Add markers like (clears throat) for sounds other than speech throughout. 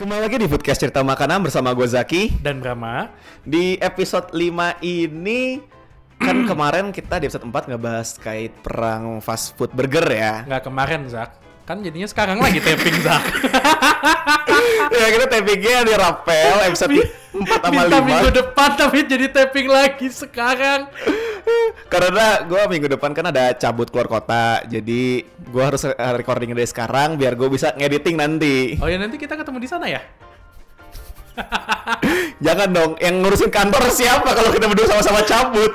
Kembali lagi di Foodcast Cerita Makanan bersama gue Zaki. Dan Brahma, Di episode 5 ini Kan (clears throat) kemarin kita di episode 4 ngebahas kait perang fast food burger ya. Nggak kemarin, Zak. Kan jadinya sekarang lagi taping, Zak. (laughs) Ya kita tapingnya di Rapel episode 4 sama Minta minggu 5 depan tapi jadi taping lagi sekarang. Karena gue minggu depan kan ada cabut keluar kota Jadi gue harus recording dari sekarang Biar gue bisa ngediting nanti Oh ya nanti kita ketemu di sana ya? (laughs) Jangan dong, yang ngurusin kantor siapa kalau kita berdua sama-sama cabut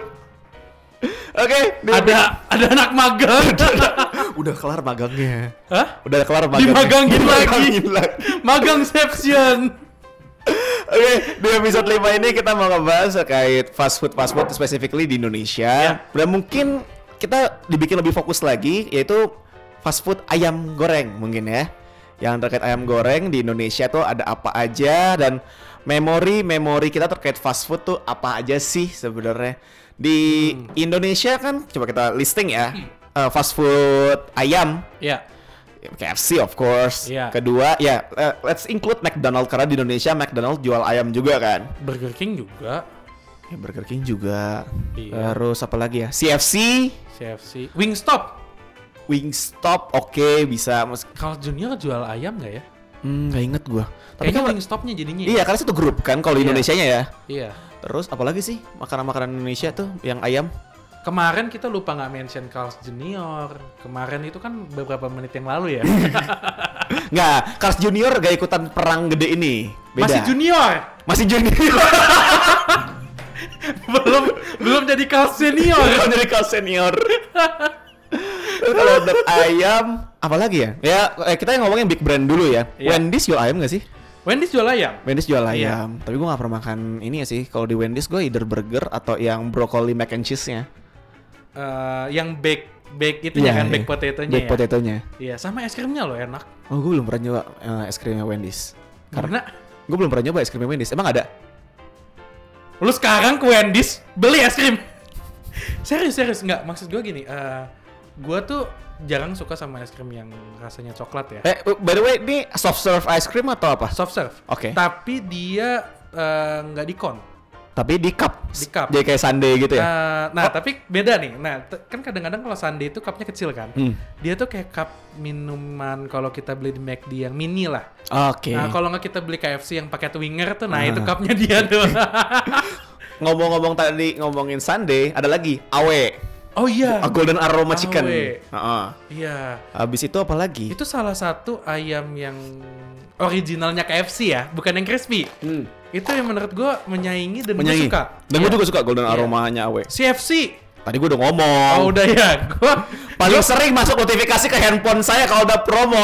Oke, di- Ada ada anak magang. (laughs) udah kelar magangnya Hah? Udah kelar magangnya Dimagangin lagi. Magang Sepsion. Oke, di episode 5 ini kita mau ngebahas terkait fast food fast food specifically di Indonesia. Dan mungkin kita dibikin lebih fokus lagi yaitu fast food ayam goreng mungkin ya. Yang terkait ayam goreng di Indonesia tuh ada apa aja dan memori-memori kita terkait fast food tuh apa aja sih sebenarnya. Di Indonesia kan coba kita listing ya. Eh, fast food ayam Ya. KFC of course. Iya. Kedua ya eh, let's include McDonald karena di Indonesia McDonald jual ayam juga kan. Burger King juga. Ya, Burger King juga. Iya. Terus apa lagi ya? CFC, CFC. Wingstop. Wingstop oke bisa. Mas Carl Junior jual ayam nggak ya? hmm, nggak inget gua. Tapi Kayaknya kan Wingstopnya jadinya. ya? Iya, karena satu grup kan kalau di Iya. Indonesianya ya. Iya. Terus apalagi sih makanan-makanan Indonesia tuh yang ayam? Kemarin kita lupa nggak mention Carl's Junior. Kemarin itu kan beberapa menit yang lalu ya. (laughs) Nggak, Carl's Junior gak ikutan perang gede ini. Beda. Masih junior. Masih junior. (laughs) belum belum jadi Carl's Senior. Kalau dari Carl's senior. Kalau untuk ayam, apa lagi ya? Ya eh, kita yang ngomongin big brand dulu ya. Iya. Wendy's jual ayam gak sih? Wendy's jual ayam. Wendy's jual Iya. ayam. Tapi gue gak pernah makan ini ya sih. Kalau di Wendy's gue either burger atau yang broccoli mac and cheese-nya. Eh, yang bake bake itunya kan bake potato-nya Baked ya. potato-nya. Iya, sama es krimnya loh enak. Oh gue belum pernah nyoba eh, es krimnya Wendy's. Karena Gue belum pernah nyoba es krimnya Wendy's. Emang ada? lu sekarang ke Wendy's beli es krim. serius serius nggak maksud gue gini. eh gue tuh jarang suka sama es krim yang rasanya coklat ya. Eh, by the way, ini soft serve ice cream atau apa? Soft serve. Oke. Tapi dia nggak di con. Tapi di cup. Di cup. Jadi kayak sundae gitu ya? Eh, nah, tapi beda nih. Nah, kan kadang-kadang kalau sundae itu cupnya kecil kan. Hmm. Dia tuh kayak cup minuman kalau kita beli di McD yang mini lah. Oke. Nah, kalau nggak kita beli KFC yang pakai twinger tuh, nah Ah. itu cupnya dia tuh. (laughs) Ngomong-ngomong tadi ngomongin sundae, ada lagi awe. Oh iya. A golden aroma chicken. Heeh. Iya. Habis itu apa lagi? Itu salah satu ayam yang originalnya KFC ya, bukan yang crispy. Hmm. Itu yang menurut gua menyaingi dan gue suka. Dan gue Iya. juga suka golden Iya. aromanya awe. CFC. Tadi gue udah ngomong. Oh, udah ya. Gua Paling sering masuk notifikasi ke handphone saya kalau ada promo.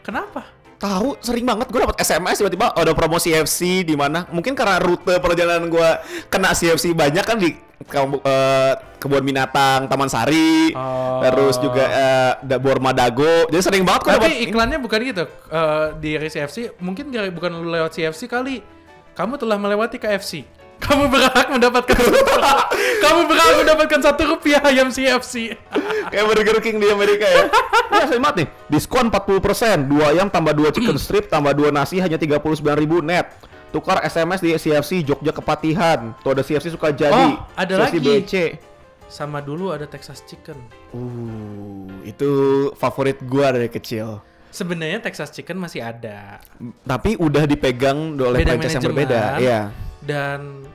kenapa? Tahu sering banget gue dapat SMS tiba-tiba ada promo CFC di mana. Mungkin karena rute perjalanan gue kena CFC banyak kan di ke- eh, kebun binatang Taman Sari. Oh. Terus juga eh, da- Borma Dago. Jadi sering banget dapat Tapi iklannya bukan gitu. Eh, di CFC mungkin gara- bukan lu lewat CFC kali. Kamu telah melewati KFC. (laughs) Kamu berhak mendapatkan (laughs) Kamu berhak mendapatkan satu rupiah ayam CFC. (laughs) kayak Burger King di Amerika ya. ya saya nih. Diskon 40%, dua ayam tambah dua chicken strip tambah dua nasi hanya 39.000 net. Tukar SMS di CFC Jogja Kepatihan. Tuh ada CFC suka jadi. Oh, ada CFC lagi. BC. Sama dulu ada Texas Chicken. Uh, itu favorit gua dari kecil. Sebenarnya Texas Chicken masih ada Tapi udah dipegang oleh Beda franchise yang berbeda. Iya. dan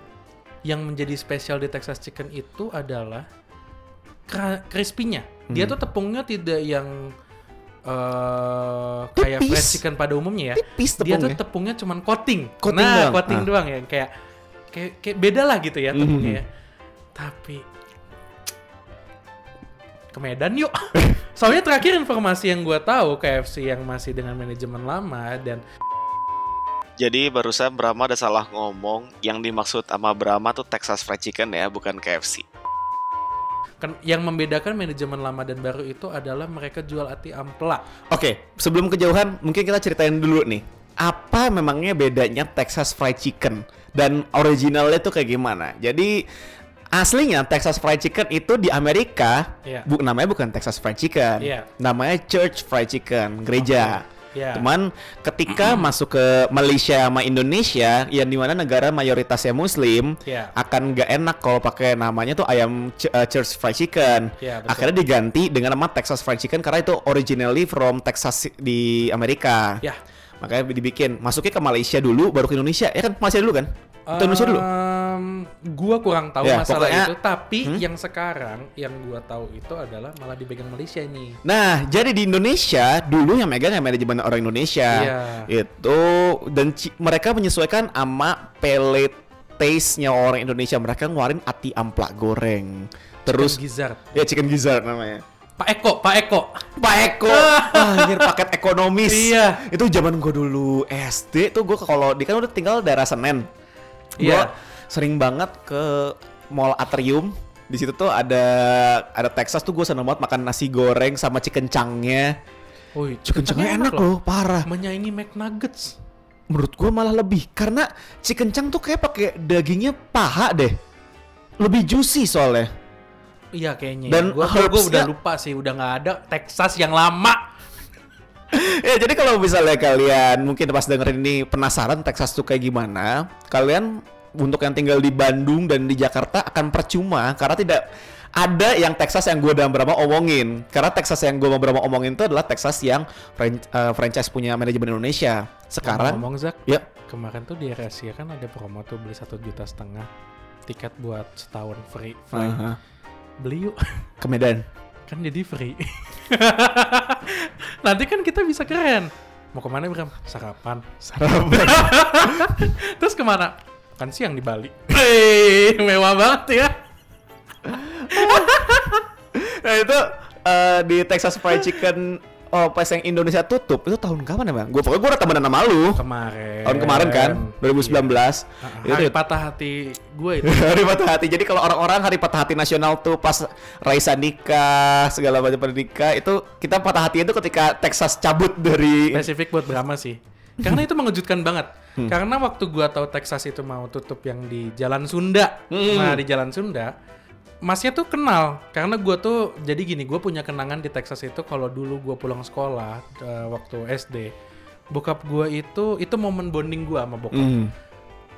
yang menjadi spesial di Texas Chicken itu adalah crispy-nya. Dia Hmm. tuh tepungnya tidak yang eh kayak fried chicken pada umumnya ya. Tipis Dia tuh tepungnya. tepungnya cuman coating. Coating nah, doang. coating Ah. doang ya kayak kayak kayak beda lah gitu ya tepungnya Mhm. ya. Tapi ke Medan yuk. (laughs) Soalnya terakhir informasi yang gue tahu KFC yang masih dengan manajemen lama dan Jadi barusan Brahma ada salah ngomong. Yang dimaksud sama Brahma tuh Texas Fried Chicken ya, bukan KFC. Yang membedakan manajemen lama dan baru itu adalah mereka jual ati ampela. Oke, sebelum kejauhan, mungkin kita ceritain dulu nih. Apa memangnya bedanya Texas Fried Chicken dan originalnya tuh kayak gimana? Jadi aslinya Texas Fried Chicken itu di Amerika, Iya. bu namanya bukan Texas Fried Chicken, Iya. namanya Church Fried Chicken, gereja. Iya. Cuman ketika (clears throat) masuk ke Malaysia sama Indonesia, yang di mana negara mayoritasnya Muslim, Iya. akan nggak enak kalau pakai namanya tuh ayam ch- uh, Church Fried Chicken. Iya, betul. Akhirnya diganti dengan nama Texas Fried Chicken karena itu originally from Texas di Amerika. Ya. Makanya dibikin masuknya ke Malaysia dulu, baru ke Indonesia. Ya kan Malaysia dulu kan? Atau Indonesia dulu? Em, gua kurang tahu Ya, masalah pokoknya- itu, tapi Hmm? yang sekarang yang gua tahu itu adalah malah dipegang Malaysia nih. Nah, jadi di Indonesia dulu yang megang yang manajemen orang Indonesia. Iya. Itu dan mereka menyesuaikan sama pellet taste-nya orang Indonesia. Mereka ngeluarin ati amplak goreng. Terus Chicken gizzard. ya chicken gizzard namanya. Pak Eko, Pak Eko. Pak Eko, (laughs) ah, anjir paket ekonomis. Iya. Itu zaman gue dulu SD tuh gue kalau di kan udah tinggal daerah Senen. Iya. Sering banget ke Mall Atrium. Di situ tuh ada ada Texas tuh gue seneng banget makan nasi goreng sama chicken changnya. Woi, Chicken changnya enak loh, parah. Menyaingi McNuggets. Menurut gue malah lebih karena chicken chang tuh kayak pakai dagingnya paha deh. Lebih juicy soalnya. Iya kayaknya. Dan ya. gua, gua, gua udah lupa sih, udah nggak ada Texas yang lama. (laughs) ya jadi kalau misalnya kalian mungkin pas dengerin ini penasaran Texas tuh kayak gimana, kalian untuk yang tinggal di Bandung dan di Jakarta akan percuma karena tidak ada yang Texas yang gue dan Brahma omongin. Karena Texas yang gue sama Brahma omongin itu adalah Texas yang fran- eh, franchise punya manajemen Indonesia. Sekarang, ngomong Zak, ya kemarin tuh di Asia kan ada promo tuh beli satu juta setengah tiket buat setahun free. free. Aha. Beli yuk, (laughs) ke Medan. kan jadi free. (laughs) Nanti kan kita bisa keren. Mau ke mana Bram? Sarapan. Sarapan. (laughs) Terus ke mana? Kan siang di Bali. (laughs) Hei, mewah banget ya. nah itu eh, di Texas Fried Chicken oh pas yang Indonesia tutup itu tahun kapan ya bang? Gue pokoknya gue udah temenan sama lu. Kemarin. Tahun kemarin kan, 2019. Iya. Itu Hari patah hati gue itu. (laughs) hari patah hati. Jadi kalau orang-orang hari patah hati nasional tuh pas Raisa nikah, segala macam nikah, itu kita patah hati itu ketika Texas cabut dari Spesifik buat Brahma sih. Karena itu mengejutkan banget. Hmm. Karena waktu gua tahu Texas itu mau tutup yang di Jalan Sunda. Hmm. Nah, di Jalan Sunda Masnya tuh kenal karena gua tuh jadi gini, gua punya kenangan di Texas itu kalau dulu gua pulang sekolah eh, waktu SD. Bokap gua itu itu momen bonding gua sama bokap. Hmm.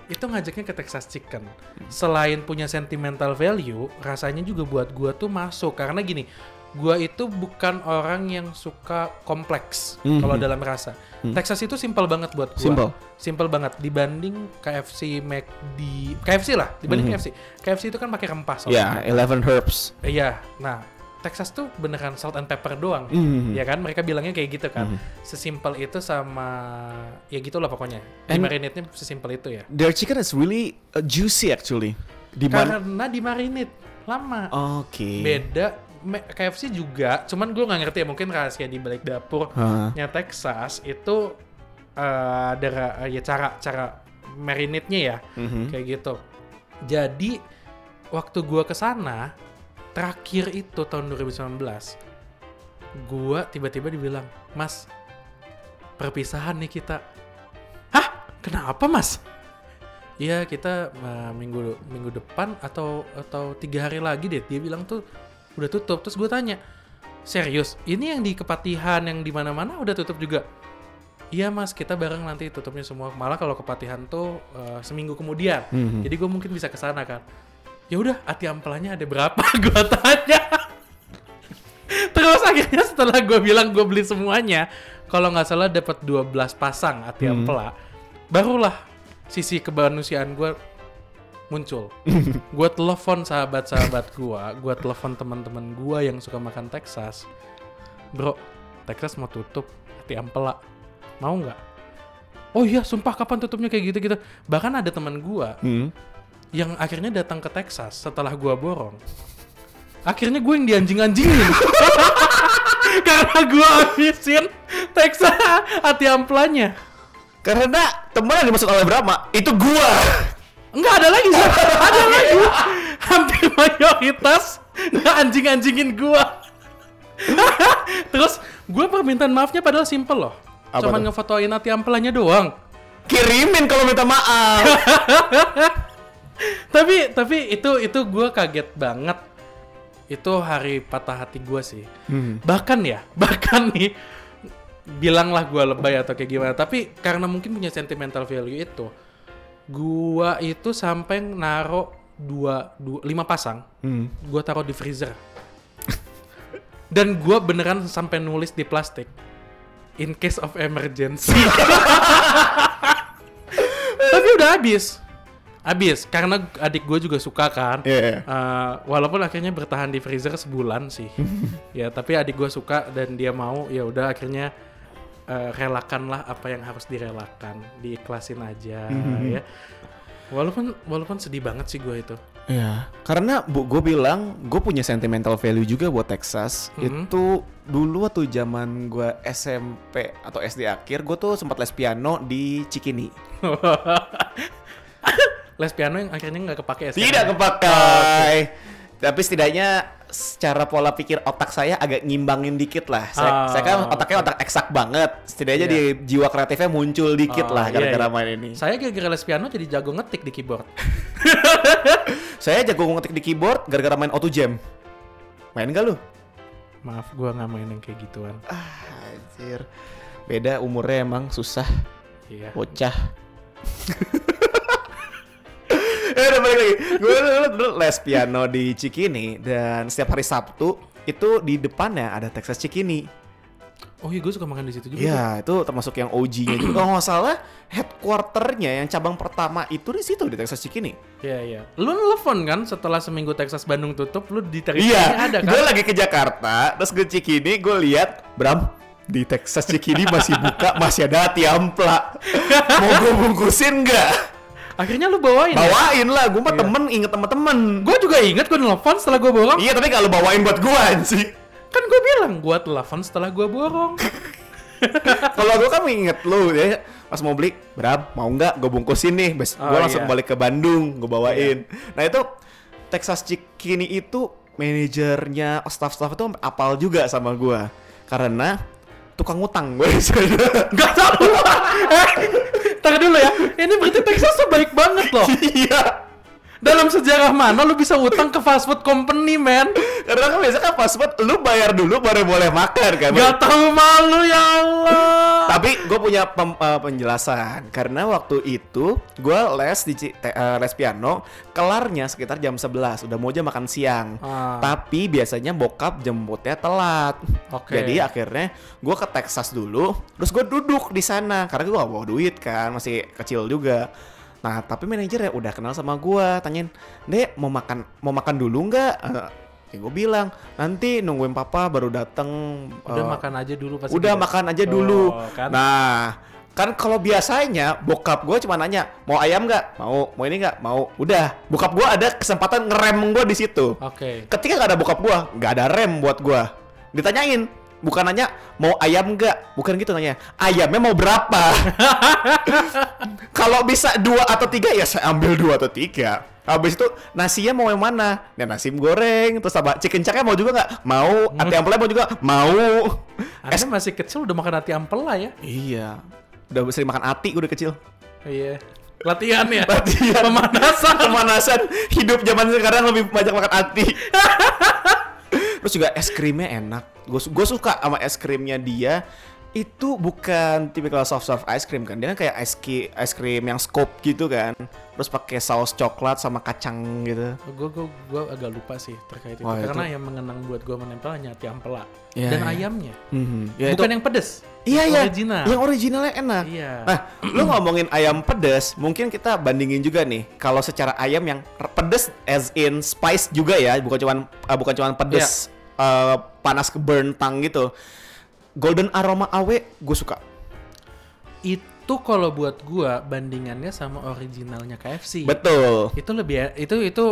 Itu ngajaknya ke Texas Chicken. Selain punya sentimental value, rasanya juga buat gua tuh masuk karena gini, gua itu bukan orang yang suka kompleks Mhm. kalau dalam rasa. Texas itu simpel banget buat gua. Simple. Simpel banget dibanding KFC, McD, KFC lah, dibanding Mhm. KFC. KFC itu kan pakai rempah soalnya. Ya, Eleven Herbs. Iya. Nah, Texas tuh beneran salt and pepper doang. Mhm. Ya kan mereka bilangnya kayak gitu kan. Mhm. Sesimpel itu sama ya gitulah pokoknya. And- Di marinate-nya sesimpel itu ya. Their chicken is really uh, juicy actually. Di? Karena di marinate lama. Oke. Beda me- KFC juga, cuman gue nggak ngerti ya mungkin rahasia di balik dapurnya Hah. Texas itu eh, ada ra- ya cara cara marinate-nya ya Mhm. kayak gitu. Jadi waktu gua ke sana terakhir itu tahun 2019 gua tiba-tiba dibilang, "Mas, perpisahan nih kita." Hah? Kenapa, Mas? Iya, kita uh, minggu minggu depan atau atau tiga hari lagi deh. Dia bilang tuh udah tutup. Terus gue tanya, serius? Ini yang di Kepatihan yang di mana-mana udah tutup juga? Iya mas, kita bareng nanti tutupnya semua. Malah kalau Kepatihan tuh uh, seminggu kemudian. Mhm. Jadi gue mungkin bisa ke sana kan. Ya udah, ati ampelannya ada berapa? (laughs) gue tanya. Terus akhirnya setelah gue bilang gue beli semuanya, kalau nggak salah dapat 12 pasang ati Hmm. ampela, barulah sisi kemanusiaan gue muncul. (laughs) gue telepon sahabat-sahabat gue, gue telepon teman-teman gue yang suka makan Texas. Bro, Texas mau tutup ati ampela, mau nggak? Oh iya, sumpah kapan tutupnya kayak gitu-gitu. Bahkan ada teman gue Hmm. yang akhirnya datang ke Texas setelah gua borong. Akhirnya gue yang dianjing-anjingin. (laughs) karena gua habisin Texas hati amplanya. Karena temen yang dimaksud oleh Brahma itu gua. Enggak ada lagi, Zak. ada (laughs) lagi. Hampir mayoritas nggak anjing-anjingin gua. (laughs) Terus gua permintaan maafnya padahal simple loh. Apa Cuman ngefotoin hati ampelannya doang. Kirimin kalau minta maaf. (laughs) tapi tapi itu itu gua kaget banget. Itu hari patah hati gua sih. Hmm. Bahkan ya, bahkan nih bilanglah gua lebay atau kayak gimana, tapi karena mungkin punya sentimental value itu, gua itu sampai naro dua, dua lima pasang, Hmm. gua taruh di freezer. Dan gua beneran sampai nulis di plastik. In case of emergency. (laughs) Tapi udah habis. Habis karena adik gue juga suka kan. Iya, iya. Eh, walaupun akhirnya bertahan di freezer sebulan sih. (laughs) ya, tapi adik gue suka dan dia mau, ya udah akhirnya eh, relakanlah apa yang harus direlakan, diikhlasin aja ya. Walaupun walaupun sedih banget sih gue itu. Iya, karena bu, gue bilang gue punya sentimental value juga buat Texas. Mhm. Itu dulu waktu zaman gue SMP atau SD akhir, gue tuh sempat les piano di Cikini. (laughs) Les piano yang akhirnya nggak kepake ya Tidak sekarang? kepakai. Tapi setidaknya secara pola pikir otak saya agak ngimbangin dikit lah. Saya, Ah, saya kan otaknya otak eksak banget. Setidaknya Iya. di jiwa kreatifnya muncul dikit Oh, lah iya, gara-gara iya. main ini. Saya gara-gara les piano jadi jago ngetik di keyboard. (laughs) Saya jago ngetik di keyboard gara-gara main auto jam. Main gak lu? Maaf, gua nggak main yang kayak gituan. Ah, anjir. Beda umurnya emang susah. Iya. Bocah. (laughs) eh (laughs) udah balik lagi. Gue dulu, dulu les piano di Cikini dan setiap hari Sabtu itu di depannya ada Texas Cikini. Oh iya, gue suka makan di situ juga. Iya, itu termasuk yang OG-nya juga. Kalau nggak salah, headquarternya yang cabang pertama itu di situ di Texas Cikini. Iya iya. Lu nelfon kan setelah seminggu Texas Bandung tutup, lu di Texas Iya, ada kan? gue lagi ke Jakarta, terus ke Cikini, gue lihat Bram di Texas Cikini masih buka, masih ada hati ampla. (laughs) Mau gue bungkusin nggak? Akhirnya lu bawain. ya? Bawain lah, gue mah Iya. temen inget temen-temen. Gue juga inget gue nelfon setelah gue borong. Iya, tapi kalau bawain buat gue sih. Kan gue bilang gue telepon setelah gue borong. (laughs) Kalau gue kan inget lu ya, pas mau beli, Bram mau nggak gue bungkusin nih, bes. Oh, gue langsung iya. balik ke Bandung, gue bawain. Nah itu Texas Cikini itu manajernya, staff-staff itu apal juga sama gue, karena tukang utang gue (laughs) di sana. Gak tau. (laughs) eh, Tar dulu ya. Ini berarti Texas tuh baik banget loh. Iya. Dalam sejarah mana lu bisa utang ke fast food company, man? Karena kan biasa kan fast food lu bayar dulu baru boleh makan kan. Gak tahu malu ya Allah. Tapi gue punya pem- eh, penjelasan karena waktu itu gue les di eh, les piano kelarnya sekitar jam 11 udah mau jam makan siang. Ah. Tapi biasanya bokap jemputnya telat. Oke. Jadi akhirnya gue ke Texas dulu, terus gue duduk di sana karena gue gak bawa duit kan, masih kecil juga. Nah tapi manajer ya udah kenal sama gue, tanyain, dek mau makan mau makan dulu nggak? Ya gue bilang nanti nungguin papa baru dateng. Udah eh, makan aja dulu pasti. udah gitu. makan aja dulu. kan? Nah, kan kalau biasanya bokap gue cuma nanya mau ayam nggak, mau mau ini nggak, mau. Udah, bokap gue ada kesempatan ngerem gue di situ. Oke. Ketika nggak ada bokap gue, nggak ada rem buat gue. Ditanyain, bukan nanya mau ayam nggak, bukan gitu nanya. Ayamnya mau berapa? (laughs) kalau bisa dua atau tiga ya saya ambil dua atau tiga. Habis itu nasinya mau yang mana? Ya nasi goreng, terus apa? Chicken caknya mau juga nggak? Mau. Ati ampelnya mau juga? Mau. Anda masih kecil udah makan hati ampel lah ya. Iya. Udah sering makan ati udah kecil. Iya. Latihan ya. Latihan. Pemanasan. Pemanasan. Hidup zaman sekarang lebih banyak makan ati. (laughs) Terus juga es krimnya enak. Gue gue suka sama es krimnya dia. Itu bukan tipikal soft serve ice cream kan. Dia kan kayak ice, ki- ice cream yang scoop gitu kan. Terus pakai saus coklat sama kacang gitu. Gue gue gue agak lupa sih terkait itu Wah, karena itu- yang mengenang buat gue menempel hanya hati ampela Iya, dan iya. ayamnya. Ya, Bukan itu- yang pedes. Iya iya. Original. Yang originalnya enak. Iya. Nah, lu ngomongin ayam pedas, mungkin kita bandingin juga nih. Kalau secara ayam yang pedas as in spice juga ya, bukan cuman uh, bukan cuman pedas uh, panas ke burn tang gitu. Golden aroma awe gue suka. Itu kalau buat gua bandingannya sama originalnya KFC. Betul. Itu lebih itu itu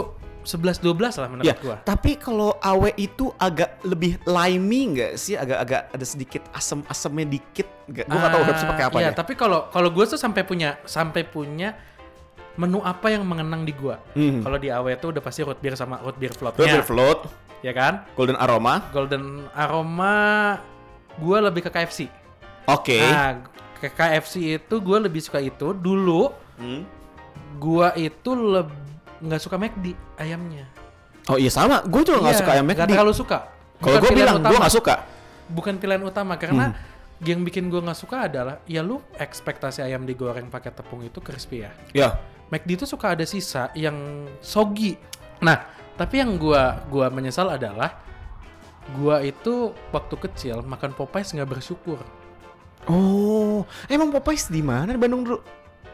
11 12 lah menurut Ya, gua. tapi kalau awe itu agak lebih limey nggak sih? Agak-agak ada sedikit asem-asemnya dikit. Nggak, gua nggak tahu harus pakai apa Iya, ya. tapi kalau kalau gue tuh sampai punya sampai punya menu apa yang mengenang di gua. Hmm. Kalau di AW itu udah pasti root beer sama root beer Root floatnya, beer float, ya kan? golden aroma. Golden aroma gua lebih ke KFC. Oke. Nah, ke KFC itu gue lebih suka itu dulu. Hmm. Gua itu nggak suka McD ayamnya. Oh iya sama, gue juga nggak Iya, suka ayam McD. terlalu suka. Kalau gue bilang gue nggak suka. bukan pilihan utama karena Hmm. yang bikin gue nggak suka adalah ya lu ekspektasi ayam digoreng pakai tepung itu crispy ya. Ya. McD itu suka ada sisa yang soggy. Nah, tapi yang gua gua menyesal adalah gua itu waktu kecil makan Popeyes nggak bersyukur. Oh, emang Popeyes di mana di Bandung dulu?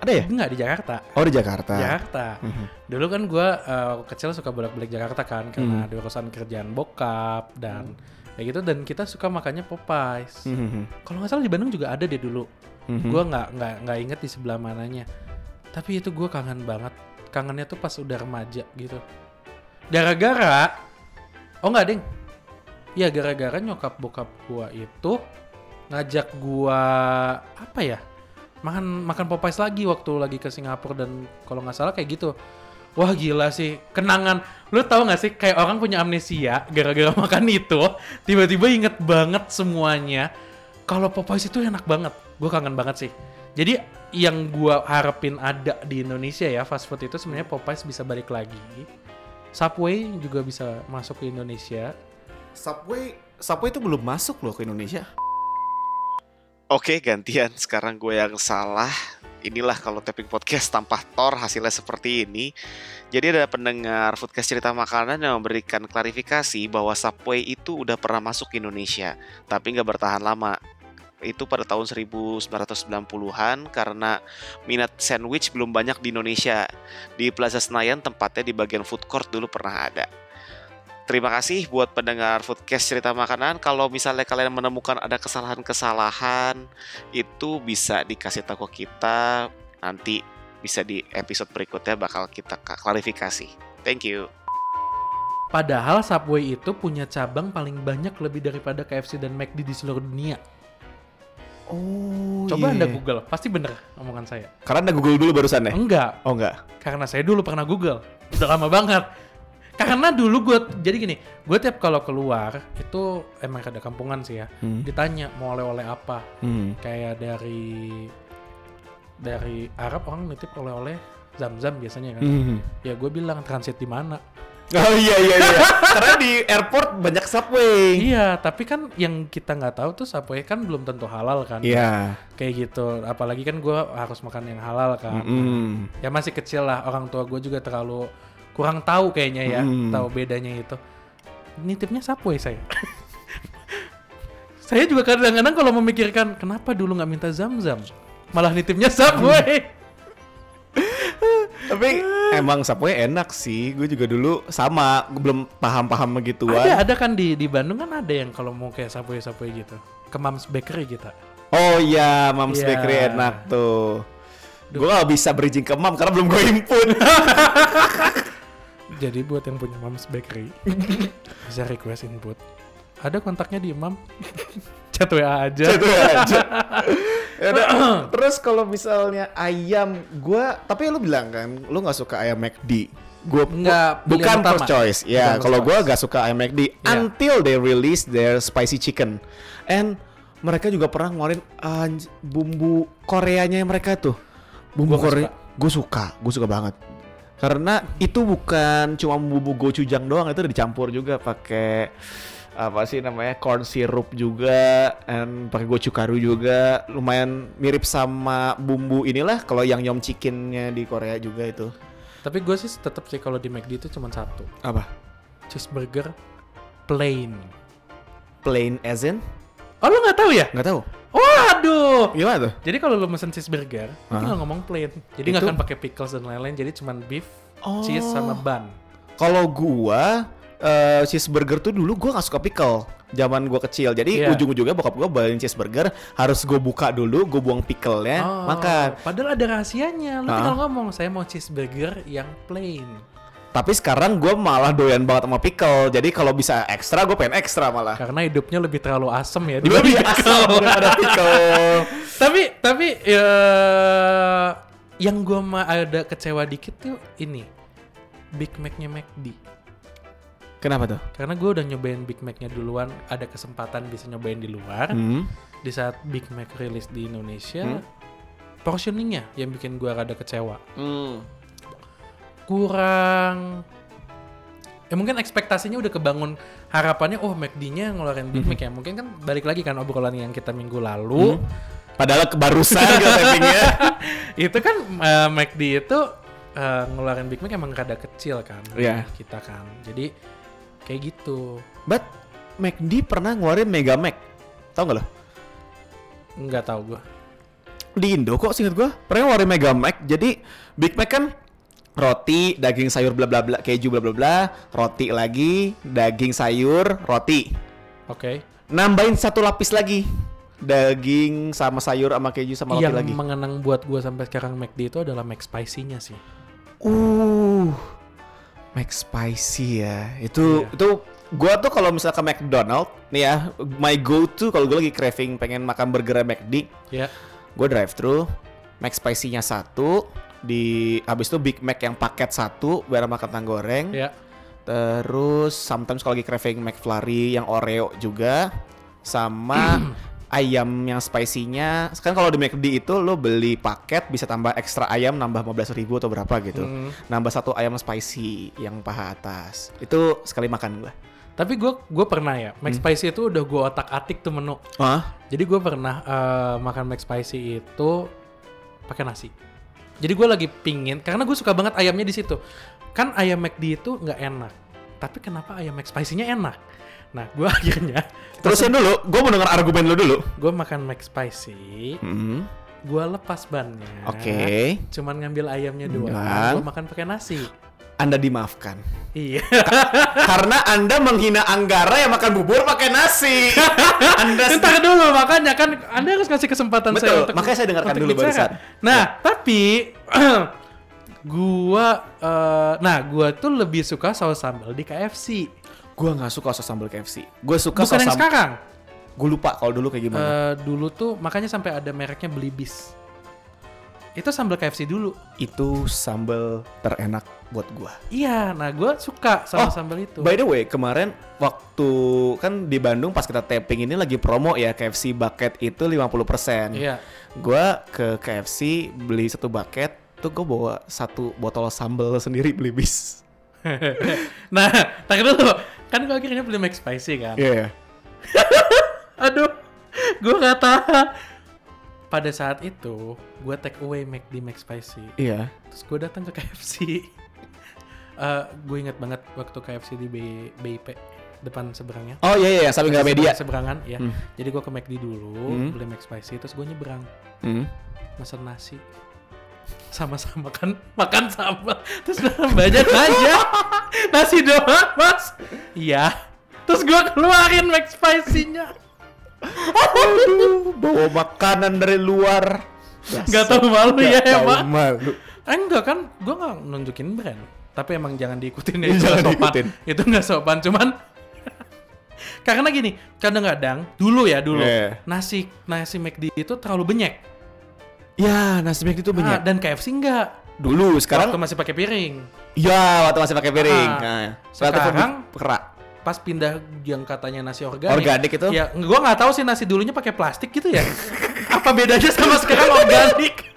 Ada ya? Nggak di Jakarta. Oh di Jakarta. Jakarta. Mhm. Dulu kan gua eh, kecil suka bolak-balik Jakarta kan karena ada urusan kerjaan bokap dan kayak gitu dan kita suka makannya Popeyes. Mhm. Kalau nggak salah di Bandung juga ada deh dulu. Mhm. Gua nggak nggak nggak inget di sebelah mananya. Tapi itu gua kangen banget. Kangennya tuh pas udah remaja gitu. Gara-gara Oh nggak ding. Ya gara-gara nyokap bokap gua itu ngajak gua apa ya? Makan makan Popeyes lagi waktu lagi ke Singapura dan kalau nggak salah kayak gitu. Wah gila sih, kenangan. Lu tahu nggak sih kayak orang punya amnesia gara-gara (laughs) makan itu, tiba-tiba inget banget semuanya. Kalau Popeyes itu enak banget, gue kangen banget sih. Jadi yang gua harapin ada di Indonesia ya fast food itu sebenarnya Popeyes bisa balik lagi. Subway juga bisa masuk ke Indonesia. Subway, Subway itu belum masuk loh ke Indonesia. Oke, gantian. Sekarang gue yang salah. Inilah kalau tapping podcast tanpa Thor hasilnya seperti ini. Jadi ada pendengar Foodcast Cerita Makanan yang memberikan klarifikasi bahwa Subway itu udah pernah masuk ke Indonesia, tapi nggak bertahan lama. Itu pada tahun 1990-an karena minat sandwich belum banyak di Indonesia. Di Plaza Senayan tempatnya di bagian food court dulu pernah ada. Terima kasih buat pendengar Foodcast Cerita Makanan. Kalau misalnya kalian menemukan ada kesalahan-kesalahan, itu bisa dikasih tahu ke kita. Nanti bisa di episode berikutnya bakal kita ka- klarifikasi. Thank you. Padahal Subway itu punya cabang paling banyak lebih daripada KFC dan McD di seluruh dunia. Oh. Coba iya. Anda Google, pasti bener omongan saya. Karena anda Google dulu barusan ya? Enggak, Oh enggak. karena saya dulu pernah Google. Udah lama banget. Karena dulu gue, jadi gini, gue tiap kalau keluar, itu emang ada kampungan sih ya. Hmm. Ditanya mau oleh-oleh apa. Hmm. Kayak dari dari Arab orang nitip oleh-oleh zam-zam biasanya kan. Hmm. Ya gue bilang transit di mana. Oh iya iya iya. Karena di airport banyak Subway. Iya, tapi kan yang kita nggak tahu tuh Subway kan belum tentu halal kan. Iya. Kayak gitu. Apalagi kan gue harus makan yang halal kan. Mm-mm. Ya masih kecil lah. Orang tua gue juga terlalu kurang tahu kayaknya ya. Hmm. Tahu bedanya itu. Nitipnya Subway saya. (laughs) saya juga kadang-kadang kalau memikirkan kenapa dulu nggak minta zam-zam. Malah nitipnya Subway. Tapi emang Subway enak sih. Gue juga dulu sama, gue belum paham-paham begituan. ada ada kan di di Bandung kan ada yang kalau mau kayak Subway Subway gitu. Ke Mams Bakery kita. Oh iya, Mom's Iya. Bakery enak tuh. Gue gak bisa bridging ke Mam karena belum gue impun. (laughs) Jadi buat yang punya Mams Bakery (laughs) bisa request input. Ada kontaknya di Mam. (laughs) Chat WA aja. Itu aja. (laughs) Ya udah. Terus kalau misalnya ayam, gue tapi lu bilang kan, lu nggak suka ayam McD. Gue Nggak, bukan pilihan first choice. Ya, Bukan kalau first gue choice. gak suka ayam McD Iya. until they release their spicy chicken. And mereka juga pernah ngeluarin anj- bumbu Koreanya mereka tuh. Bumbu Gua nggak Korea. Gue suka, gue suka banget. Karena itu bukan cuma bumbu gochujang doang, itu udah dicampur juga pakai apa sih namanya corn syrup juga and pakai gochugaru juga lumayan mirip sama bumbu inilah kalau yang yum chickennya di Korea juga itu Tapi gue sih tetap sih kalau di McD itu cuma satu. apa Cheeseburger plain. plain as in Oh lu nggak tahu ya? nggak tahu Waduh. gimana tuh Jadi kalau lu mesen cheeseburger, tinggal ngomong plain. Jadi nggak akan pakai pickles dan lain-lain. Jadi cuma beef, Oh. cheese sama bun. kalau gua eh, cheeseburger tuh dulu gua nggak suka pickle zaman gua kecil jadi Iya. ujung-ujungnya bokap gua bawain cheeseburger harus gua buka dulu gua buang pickle-nya Oh, makan Padahal ada rahasianya. Lu Hah? tinggal ngomong saya mau cheeseburger yang plain. Tapi sekarang gue malah doyan banget sama pickle. Jadi kalau bisa ekstra, gue pengen ekstra malah. Karena hidupnya lebih terlalu asem ya Lebih asam pickle. daripada pickle. (laughs) tapi tapi ya yang gua mah ada kecewa dikit tuh ini Big Mac-nya McD. Kenapa tuh? Karena gue udah nyobain Big Mac-nya duluan, ada kesempatan bisa nyobain di luar. Hmm. Di saat Big Mac rilis di Indonesia, Hmm. portioningnya yang bikin gue rada kecewa. Hmm. Kurang ya mungkin ekspektasinya udah kebangun harapannya oh McD-nya ngeluarin Big Mac ya mungkin kan balik lagi kan obrolan yang kita minggu lalu Hmm. Padahal kebarusan gitu (laughs) itu kan eh, McD itu eh, ngeluarin Big Mac emang rada kecil kan Iya. kita kan jadi kayak gitu But McD pernah ngeluarin Mega Mac. Tahu nggak lo? nggak tahu gue Di Indo kok singkat gue pernah ngeluarin Mega Mac. Jadi Big Mac kan roti, daging sayur bla bla bla, keju bla bla bla, roti lagi, daging sayur, roti. oke Nambahin satu lapis lagi. Daging sama sayur sama keju sama roti yang lagi. mengenang buat gue sampai sekarang McD itu adalah Mac Spicy-nya sih Uh, Mac Spicy ya. Itu Iya. itu gua tuh kalau misalnya ke McDonald nih ya, my go to kalau gue lagi craving pengen makan burger McD, ya gue drive thru, Mac Spicy-nya satu, di habis itu Big Mac yang paket satu biar makan kentang goreng. ya Terus sometimes kalau lagi craving McFlurry yang Oreo juga sama (clears throat) ayam yang spicy-nya. Kan kalau di McD itu lo beli paket bisa tambah ekstra ayam nambah 15.000 ribu atau berapa gitu. Hmm. Nambah satu ayam spicy yang paha atas. Itu sekali makan gua. tapi gue gue pernah ya Mac Hmm. Spicy itu udah gue otak atik tuh menu Hah? jadi gue pernah eh, makan Mac Spicy itu pakai nasi jadi gue lagi pingin karena gue suka banget ayamnya di situ. Kan ayam McD itu nggak enak tapi kenapa ayam Mac Spicy-nya enak? Nah gue (laughs) akhirnya Terusin dulu, gue mau denger argumen lo dulu. gue makan Mac Spicy Hmm, gue lepas bannya Oke, cuman ngambil ayamnya doang gue makan pakai nasi Anda dimaafkan. iya Karena Anda menghina Anggara yang makan bubur pakai nasi. (laughs) anda Ntar dulu makanya kan Anda harus kasih kesempatan Betul, saya untuk makanya saya dengarkan dulu bicara. barusan. Nah, tapi (clears throat) gua eh, nah gua tuh lebih suka saus sambal di KFC. Gue nggak suka saus sambal KFC. Gue suka Bukan saus yang sambal. sekarang. Gue lupa kalau dulu kayak gimana. Eh, dulu tuh makanya sampai ada mereknya Belibis. Itu sambal KFC dulu. itu sambal terenak buat gua. Iya, nah gua suka sama Oh, sambal itu. By the way, kemarin waktu kan di Bandung pas kita taping ini lagi promo ya KFC bucket itu 50%. Iya. Gua ke KFC beli satu bucket, tuh gue bawa satu botol sambal sendiri beli bis. (laughs) nah, tak dulu. Kan gua akhirnya beli Mac Spicy kan. Iya. (laughs) Aduh, gue nggak tahan. Pada saat itu, gue take away McD McSpicy. Iya. Terus gue datang ke KFC. (laughs) Eh gue ingat banget waktu KFC di B- BIP depan seberangnya. Oh iya iya, samping nggak media. Seberangan, ya. Hmm. Jadi gue ke McD dulu, Hmm. beli McSpicy, terus gue nyebrang, Hmm. mesen nasi. Sama-sama kan makan sambal. Terus banyak aja. (laughs) nasi doang, Mas. Iya. Terus gue keluarin McSpicy-nya. Aduh, bawa makanan dari luar. Nggak tahu malu ya, Nggak tahu emang. malu. Eh, enggak kan, gue nggak nunjukin brand. Tapi emang jangan diikutin ya, Iya, itu jangan sopan. diikutin. Itu nggak sopan, cuman (laughs) karena gini, kadang-kadang dulu ya dulu Iya. nasi nasi McD itu terlalu banyak. Ya, nasi McD itu Ah, banyak. dan KFC enggak. Dulu, sekarang Waktu masih pakai piring. ya waktu masih pakai piring. Ah, Nah, sekarang- kerak. Pas pindah yang katanya nasi organik. Organik itu? Ya, gue nggak tahu sih nasi dulunya pakai plastik gitu ya. (laughs) Apa bedanya sama sekarang (laughs) organik?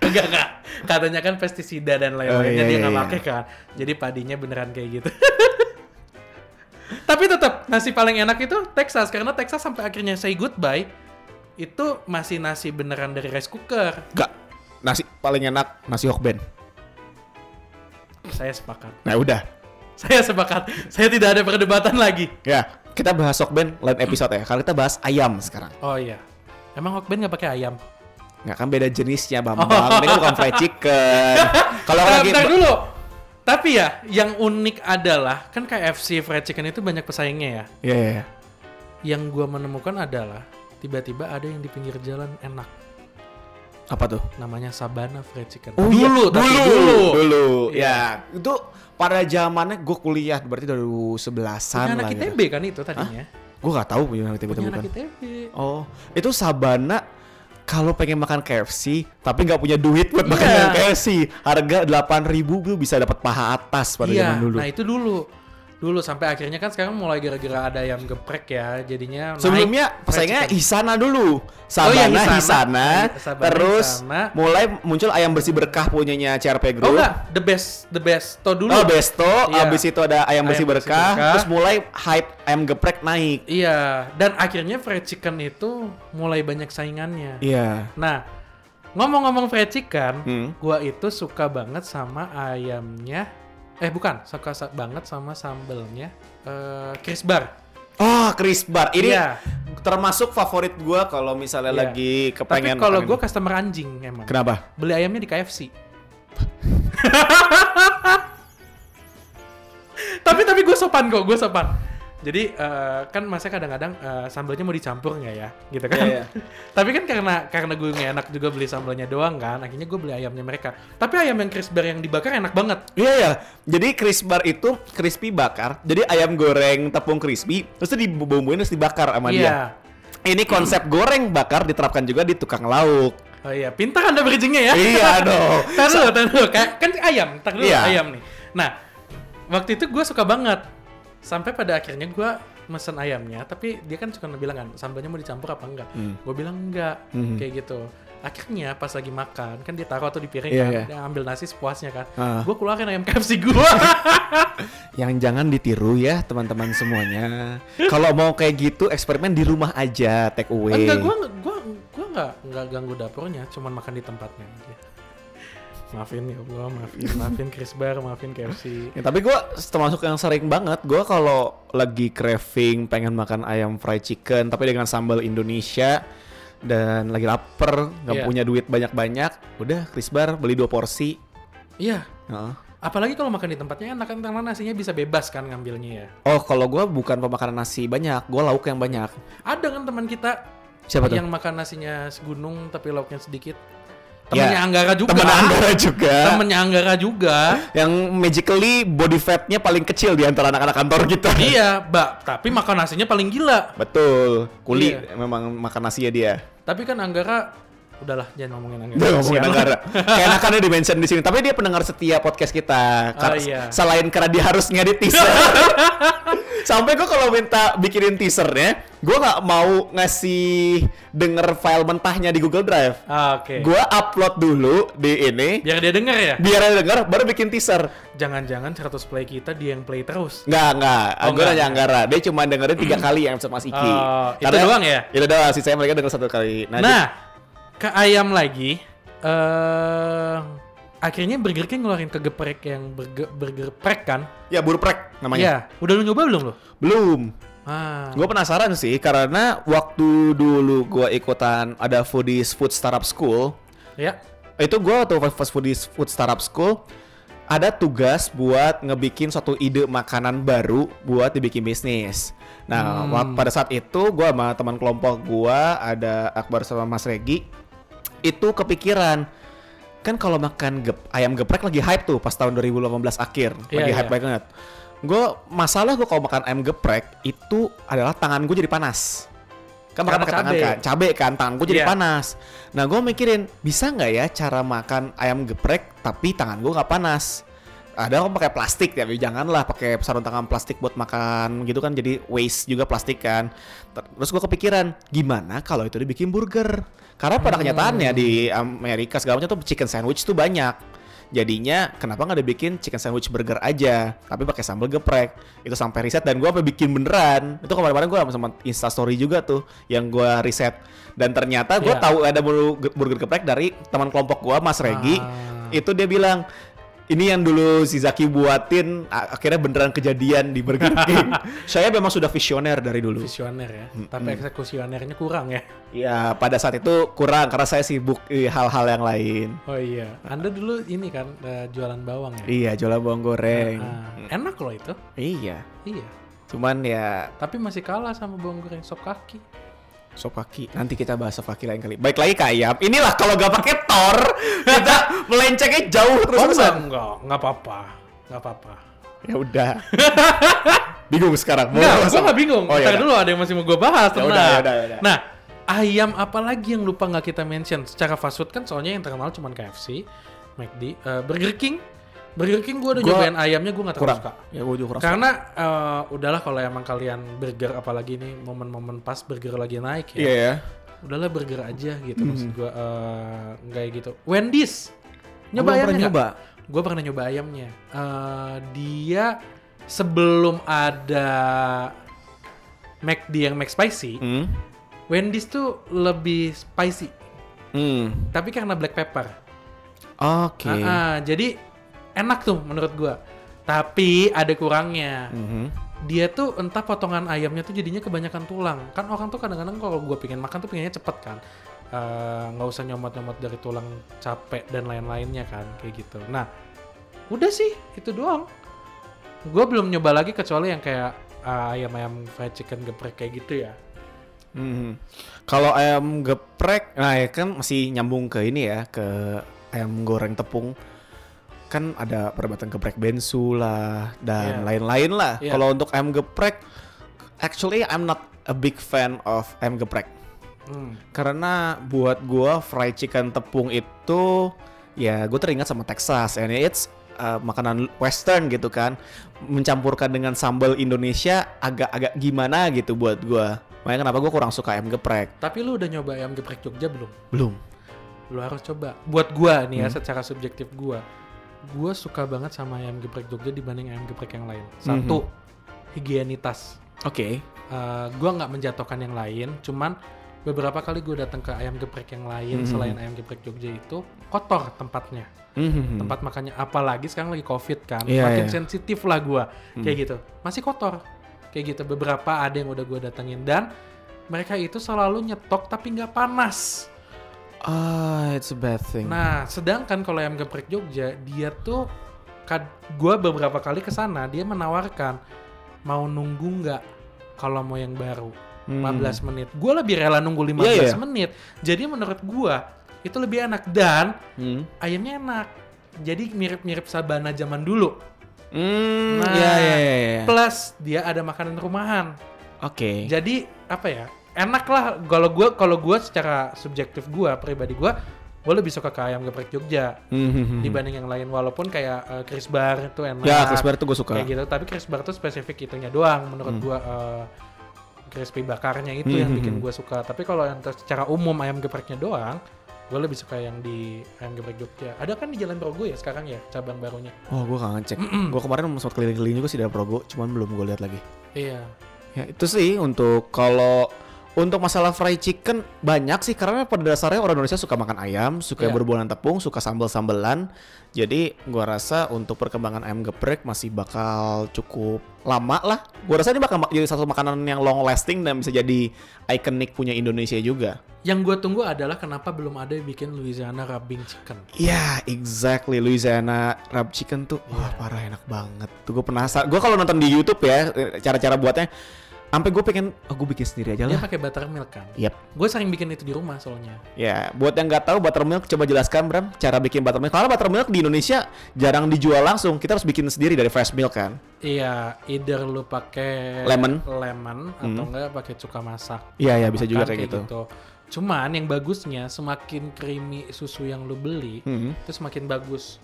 enggak enggak. Katanya kan pestisida dan lain-lainnya Oh, iya, dia iya, nggak iya. pakai kan. Jadi padinya beneran kayak gitu. (laughs) Tapi tetap nasi paling enak itu Texas karena Texas sampai akhirnya say goodbye itu masih nasi beneran dari rice cooker. Enggak. Nasi paling enak nasi hokben. Saya sepakat. Nah, udah. Saya sepakat. Saya tidak ada perdebatan lagi. Ya, kita bahas hokben lain episode ya. Kalau kita bahas ayam sekarang. Oh iya. Emang Hokben nggak pakai ayam? Nggak kan beda jenisnya, Bambang. Ini kan bukan fried chicken. (laughs) Kalau lagi bentar dulu. Tapi ya, yang unik adalah kan KFC fried chicken itu banyak pesaingnya ya. Iya, iya, iya. Yang gua menemukan adalah tiba-tiba ada yang di pinggir jalan enak. Apa tuh? Namanya Sabana Fried Chicken. Oh iya, dulu, tapi dulu, dulu. dulu. Iya. Ya, itu pada zamannya gue kuliah berarti dari 11-an Punya anak lah ya. ITB kan itu tadinya. Gue gak tahu punya anak ITB Punya bukan. anak ITB. Oh, itu Sabana kalau pengen makan KFC tapi nggak punya duit buat Iya. makan KFC, harga 8.000 gue bisa dapat paha atas pada iya, zaman dulu. nah itu dulu. Dulu sampai akhirnya kan sekarang mulai gara-gara ada ayam geprek ya, jadinya Sebelumnya pesaingnya. Hisana dulu. Sabana, iya, Hisana. Hisana, Sabana, terus Hisana. mulai muncul ayam bersih berkah punyanya CRP Oh Group. enggak, the best, the best. To dulu. Oh, Besto, Iya. abis itu ada ayam bersih Ayam bersih berkah, berkah. terus mulai hype ayam geprek naik. Iya, dan akhirnya fried chicken itu mulai banyak saingannya. Iya. Nah, ngomong-ngomong fried chicken, Hmm. gua itu suka banget sama ayamnya. Eh bukan, suka banget sama sambelnya eh Chris Bar. Oh, Chris Bar. Ini Iya. termasuk favorit gua kalau misalnya Iya. lagi Tapi kepengen kalau makan gua ini. customer anjing emang. Kenapa? Beli ayamnya di KFC. (laughs) tapi tapi gue sopan kok, gue sopan. Jadi eh, kan masa kadang-kadang eh, sambelnya mau dicampur nggak ya, gitu kan? Iya, iya. (laughs) Tapi kan karena karena gue nggak enak juga beli sambelnya doang kan, akhirnya gue beli ayamnya mereka. Tapi ayam yang crisp bar yang dibakar enak banget. Iya ya. Jadi Chris Bar itu crispy bakar. Jadi ayam goreng tepung crispy terus dibumbuin terus dibakar sama dia. Iya. Ini konsep goreng bakar diterapkan juga di tukang lauk. Oh iya, pintar anda bridgingnya ya. iya (laughs) dong. Dulu, dulu. Kayak- Kan ayam, dulu Iya. ayam nih. Nah, waktu itu gue suka banget. Sampai pada akhirnya gue mesen ayamnya, tapi dia kan suka bilang kan, sambelnya mau dicampur apa enggak? Hmm. Gue bilang enggak, Mhm. kayak gitu. Akhirnya pas lagi makan, kan dia taruh tuh di piring Iya, kan, dia ambil nasi sepuasnya kan. Ah. Gue keluarin ayam KFC gue. (laughs) Yang jangan ditiru ya teman-teman semuanya. Kalau mau kayak gitu eksperimen di rumah aja take away. enggak, gue gua, gua enggak, enggak ganggu dapurnya, cuman makan di tempatnya aja. Maafin ya Allah, maafin, maafin Chris Bar, maafin KFC. Ya, tapi gue termasuk yang sering banget. Gue kalau lagi craving pengen makan ayam fried chicken, tapi dengan sambal Indonesia dan lagi lapar, nggak Iya. punya duit banyak-banyak, udah Chris Bar beli dua porsi. Iya, Heeh. Apalagi kalau makan di tempatnya enak kan karena nasinya bisa bebas kan ngambilnya ya. Oh, kalau gue bukan pemakanan nasi banyak, gue lauk yang banyak. Ada kan teman kita Siapa tuh? yang makan nasinya segunung tapi lauknya sedikit. Ya, Temennya Anggara juga. Temen Anggara juga. Temennya Anggara juga. Yang magically body fatnya paling kecil di antara anak-anak kantor kita. iya, Mbak. Tapi makan nasinya paling gila. Betul. Kuli Iya. memang makan nasinya dia. Tapi kan Anggara udahlah jangan ngomongin Anggara. Udah ngomongin. Anggara. (laughs) Keenakan dia di-mention di sini. Tapi dia pendengar setia podcast kita. Oh, iya. Selain karena dia harus ngedit teaser. (laughs) Sampai gue kalau minta bikinin teasernya, gue nggak mau ngasih denger file mentahnya di Google Drive. Ah, Oke. Gue upload dulu di ini, Biar dia denger ya. biar dia denger, baru bikin teaser. Jangan-jangan 100 play kita dia yang play terus. Nggak, nggak. Oh, gue nanya Anggara. Dia cuma dengerin tiga (clears throat) kali yang sama Mas Iki. Oh, itu doang ya? Itu doang. Sisanya mereka denger satu kali. Nah, dia- ke ayam lagi. eh akhirnya Burger King ngeluarin kegeprek yang burger, burger prek kan? ya burprek namanya. Iya. Udah lu nyoba belum lo? Belum. Ah. Gue penasaran sih karena waktu dulu gue ikutan ada foodies food startup school Ya. itu gue waktu pas foodies food startup school ada tugas buat ngebikin suatu ide makanan baru buat dibikin bisnis. Nah, Hmm. pada saat itu gue sama teman kelompok gue ada Akbar sama Mas Regi itu kepikiran kan kalau makan gep- ayam geprek lagi hype tuh pas tahun 2018 akhir Iya, lagi iya. hype banget. Gue masalah gue kalau makan ayam geprek itu adalah tangan gue jadi panas. Kan makan pakai tangan kan, cabe kan, tangan gue jadi Iya. panas. Nah gue mikirin bisa nggak ya cara makan ayam geprek tapi tangan gue nggak panas. Ada orang pakai plastik ya, janganlah pakai sarung tangan plastik buat makan gitu kan jadi waste juga plastik kan. Ter- Terus gue kepikiran gimana kalau itu dibikin burger? Karena pada kenyataannya di Amerika segala macam tuh chicken sandwich tuh banyak. Jadinya kenapa nggak dibikin chicken sandwich burger aja, tapi pakai sambal geprek. Itu sampai riset dan gue apa bikin beneran. Itu kemarin-kemarin gue sama Insta Story juga tuh yang gue riset. Dan ternyata gue Iya. tahu ada burger burger geprek dari teman kelompok gue Mas Regi. Ah. Itu dia bilang ini yang dulu si Zaki buatin akhirnya beneran kejadian di Burger (laughs) King. Saya memang sudah visioner dari dulu. Visioner ya. Tapi eksekusionernya kurang ya. Ya pada saat itu kurang karena saya sibuk hal-hal yang lain. Oh iya. Anda dulu ini kan eh, jualan bawang ya. Iya jualan bawang goreng. Ah, enak loh itu. Iya. Iya. Cuman ya Tapi masih kalah sama bawang goreng sop kaki. Sopaki. Nanti kita bahas Sopaki lain kali. Baik lagi ke ayam. Inilah kalau gak pakai Thor, (laughs) kita melencengnya jauh terus Oh, enggak, enggak, enggak apa-apa. Enggak apa-apa. Ya udah. (laughs) bingung sekarang. Mau Enggak, gue nggak bingung. Oh, Ntar ya dulu ada yang masih mau gue bahas. Ya udah, ya udah, ya udah. Nah, ayam apa lagi yang lupa nggak kita mention? Secara fast food kan soalnya yang terkenal cuma KFC, McD, eh, Burger King. Burger King gue udah Gua nyobain ayamnya gue nggak terlalu kurang. suka. Ya gue juga kurang. Karena eh, udahlah kalau emang kalian burger apalagi nih momen-momen pas burger lagi naik ya. Iya ya. Udahlah burger aja gitu Mhm. maksud gue eh, nggak gitu. Wendy's. Nyoba pernah ayamnya nyoba. Gue pernah nyoba ayamnya. Eh, dia sebelum ada McD yang McSpicy, Hmm. Wendy's tuh lebih spicy. Hmm. Tapi karena black pepper. Oke. Ah, ah, jadi enak tuh menurut gua. Tapi ada kurangnya. Mhm. Dia tuh entah potongan ayamnya tuh jadinya kebanyakan tulang. Kan orang tuh kadang-kadang kalau gua pengen makan tuh pengennya cepet kan. Eh, nggak usah nyomot-nyomot dari tulang capek dan lain-lainnya kan kayak gitu. Nah, udah sih itu doang. Gua belum nyoba lagi kecuali yang kayak ah, ayam-ayam fried chicken geprek kayak gitu ya. Mhm. Kalau ayam geprek, nah ya kan masih nyambung ke ini ya, ke ayam goreng tepung. Kan ada perdebatan geprek bensu lah dan Iya. lain-lain lah. Iya. Kalau untuk ayam geprek, actually I'm not a big fan of ayam geprek. Hmm. Karena buat gua fried chicken tepung itu ya gue teringat sama Texas and it's uh, makanan western gitu kan mencampurkan dengan sambal Indonesia agak-agak gimana gitu buat gua makanya kenapa gue kurang suka ayam geprek Tapi lu udah nyoba ayam geprek Jogja belum? belum Lu harus coba. Buat gua nih ya Hmm. secara subjektif gua, gua suka banget sama ayam geprek Jogja dibanding ayam geprek yang lain. Satu, higienitas. oke Eh, gua nggak menjatuhkan yang lain, cuman beberapa kali gue datang ke ayam geprek yang lain Mhm. selain ayam geprek Jogja itu kotor tempatnya. Mhm. Tempat makannya apalagi sekarang lagi Covid kan. Iya, Makin iya. sensitif lah gua Hmm. kayak gitu. Masih kotor. Kayak gitu. Beberapa ada yang udah gua datengin dan mereka itu selalu nyetok tapi nggak panas. Ah it's a bad thing Nah, sedangkan kalau ayam geprek Jogja, dia tuh gua beberapa kali ke sana, dia menawarkan mau nunggu nggak kalau mau yang baru. Hmm. 15 menit. Gue lebih rela nunggu 15 Iya, iya. menit. Jadi menurut gua itu lebih enak dan Hmm. ayamnya enak. Jadi mirip-mirip sabana zaman dulu. Hmm, Nah, ya ya ya, ya. Plus dia ada makanan rumahan. Oke. Jadi apa ya? Enak lah kalau gua kalau gua secara subjektif gua pribadi gua gue lebih suka ke ayam geprek Jogja Mhm. dibanding yang lain walaupun kayak eh, Chris Bar itu enak Ya, Chris Bar tuh gue suka. kayak gitu tapi Chris Bar tuh spesifik itunya doang menurut Hmm. gua eh, crispy bakarnya itu yang Hmm, bikin gua suka tapi kalau yang secara umum ayam gepreknya doang gue lebih suka yang di ayam geprek Jogja ada kan di Jalan Progo ya sekarang ya cabang barunya Oh, gue gak ngecek. Gue kemarin sempat keliling-keliling juga sih dari Progo, cuman belum gue lihat lagi. iya Ya, itu sih untuk kalau untuk masalah fried chicken banyak sih karena pada dasarnya orang Indonesia suka makan ayam, suka Iya. berbualan tepung, suka sambal-sambelan. Jadi gua rasa untuk perkembangan ayam geprek masih bakal cukup lama lah. Gua rasa ini bakal jadi satu makanan yang long lasting dan bisa jadi ikonik punya Indonesia juga. yang gue tunggu adalah kenapa belum ada yang bikin Louisiana rubbing chicken Ya, exactly. Louisiana rub chicken tuh, Iya. wah parah enak banget. Tuh gue penasaran. Gue kalau nonton di YouTube ya, cara-cara buatnya, sampai gue pengen, oh gue bikin sendiri aja dia lah. pakai buttermilk kan Yap. gue sering bikin itu di rumah soalnya Ya, buat yang nggak tahu buttermilk, coba jelaskan Bram cara bikin buttermilk. Karena buttermilk di Indonesia jarang dijual langsung. Kita harus bikin sendiri dari fresh milk kan. Iya, either lu pakai Lemon. lemon atau Hmm. enggak pakai cuka masak. Iya, ya bisa juga Makan kayak gitu. Cuman yang bagusnya semakin creamy susu yang lu beli Hmm. itu semakin bagus.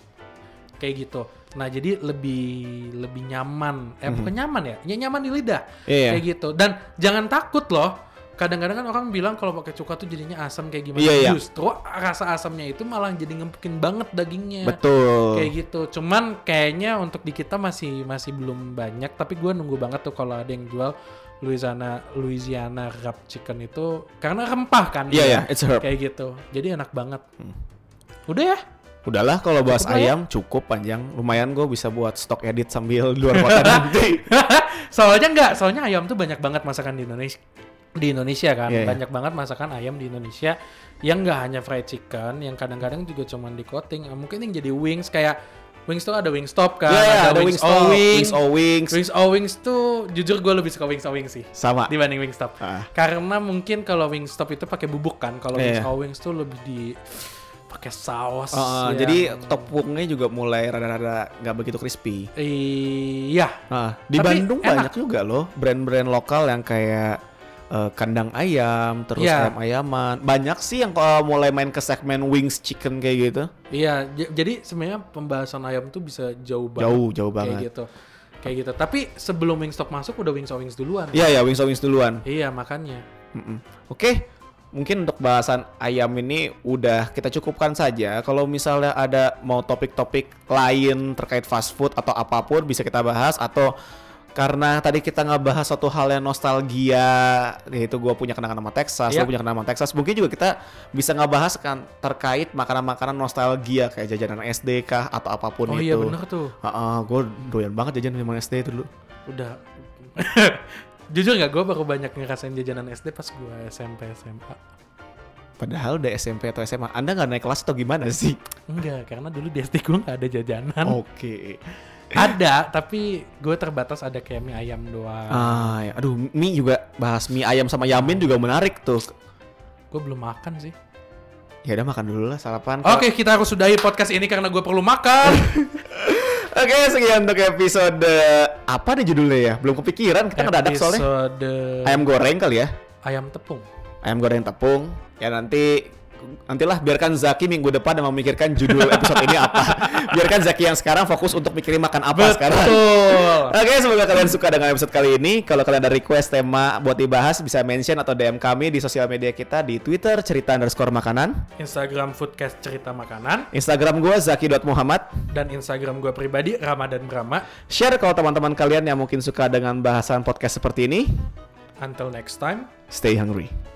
Kayak gitu. Nah, jadi lebih lebih nyaman. Eh, bukan nyaman ya? Ya nyaman di lidah. Hmm. Iya. Kayak gitu. Dan jangan takut loh. Kadang-kadang kan orang bilang kalau pakai cuka tuh jadinya asam kayak gimana. Iya, iya. Justru rasa asamnya itu malah jadi ngempekin banget dagingnya Betul. kayak gitu cuman kayaknya untuk di kita masih masih belum banyak tapi gue nunggu banget tuh kalau ada yang jual Louisiana Louisiana rub chicken itu karena rempah kan Iya, dia. iya, it's a herb. kayak gitu jadi enak banget Hmm. udah ya Udahlah kalau bahas Cukup lah ya. ayam cukup panjang. Lumayan gue bisa buat stok edit sambil luar kota nanti. (laughs) soalnya enggak soalnya ayam tuh banyak banget masakan di Indonesia di Indonesia kan Iya, iya. banyak banget masakan ayam di Indonesia yang nggak hanya fried chicken yang kadang-kadang juga cuman di coating mungkin yang jadi wings kayak Wingstop ada Wingstop kan, iya, ada, ada Wings, O Wings. Wings O Wings. Wings O Wings tuh jujur gue lebih suka Wings O Wings sih Sama. dibanding Wingstop. Ah. Karena mungkin kalau Wingstop itu pakai bubuk kan, kalau Iya. Wings O Wings tuh lebih di pakai saus. Uh, uh, yang- Jadi tepungnya juga mulai rada-rada nggak begitu crispy. iya, Nah, di Tapi Bandung enak. banyak juga loh brand-brand lokal yang kayak eh, kandang ayam, terus Iya. ayam-ayaman. Banyak sih yang eh, mulai main ke segmen wings chicken kayak gitu. iya. Jadi sebenarnya pembahasan ayam tuh bisa jauh banget. Jauh, jauh Kayak banget. gitu. Kayak gitu. Tapi sebelum Wingstop masuk udah Wings Wings duluan. Iya ya, wings wings duluan. Iya, makanya. Mm-mm. Oke, mungkin untuk bahasan ayam ini udah kita cukupkan saja. Kalau misalnya ada mau topik-topik lain terkait fast food atau apa pun bisa kita bahas atau karena tadi kita ngebahas satu hal yang nostalgia, yaitu gue punya kenangan sama Texas, Iya. lo punya kenangan sama Texas. Mungkin juga kita bisa ngebahas kan terkait makanan-makanan nostalgia kayak jajanan SD kah atau apa pun Oh itu. iya bener tuh. gue doyan banget jajan zaman SD itu dulu. Udah. (laughs) Jujur nggak, gue baru banyak ngerasain jajanan SD pas gue SMP SMA. Padahal udah SMP atau SMA, Anda nggak naik kelas atau gimana sih? Enggak, karena dulu di SD gue nggak ada jajanan. Oke. Ada, tapi gue terbatas ada kayak mie ayam doang. Ah, ya. aduh, mie juga bahas mie ayam sama yamin juga menarik tuh. Gue belum makan sih. Ya udah makan dulu lah sarapan. Oke, kita harus sudahi podcast ini karena gue perlu makan. (laughs) Oke, sekian untuk episode apa nih judulnya ya? Belum kepikiran, kita ngedadak soalnya. Episode Ayam goreng kali ya? ayam tepung. Ayam goreng tepung. Ya nanti nantilah biarkan Zaki minggu depan yang memikirkan judul episode ini apa. (laughs) Biarkan Zaki yang sekarang fokus untuk mikirin makan apa sekarang. Betul. Oke, semoga kalian suka dengan episode kali ini. Kalau kalian ada request tema buat dibahas, bisa mention atau DM kami di sosial media kita di Twitter cerita underscore makanan, Instagram Foodcast Cerita Makanan Instagram gue zaki.muhammad. dan Instagram gue pribadi Ramadan Brahma. Share kalau teman-teman kalian yang mungkin suka dengan bahasan podcast seperti ini. Until next time. Stay hungry.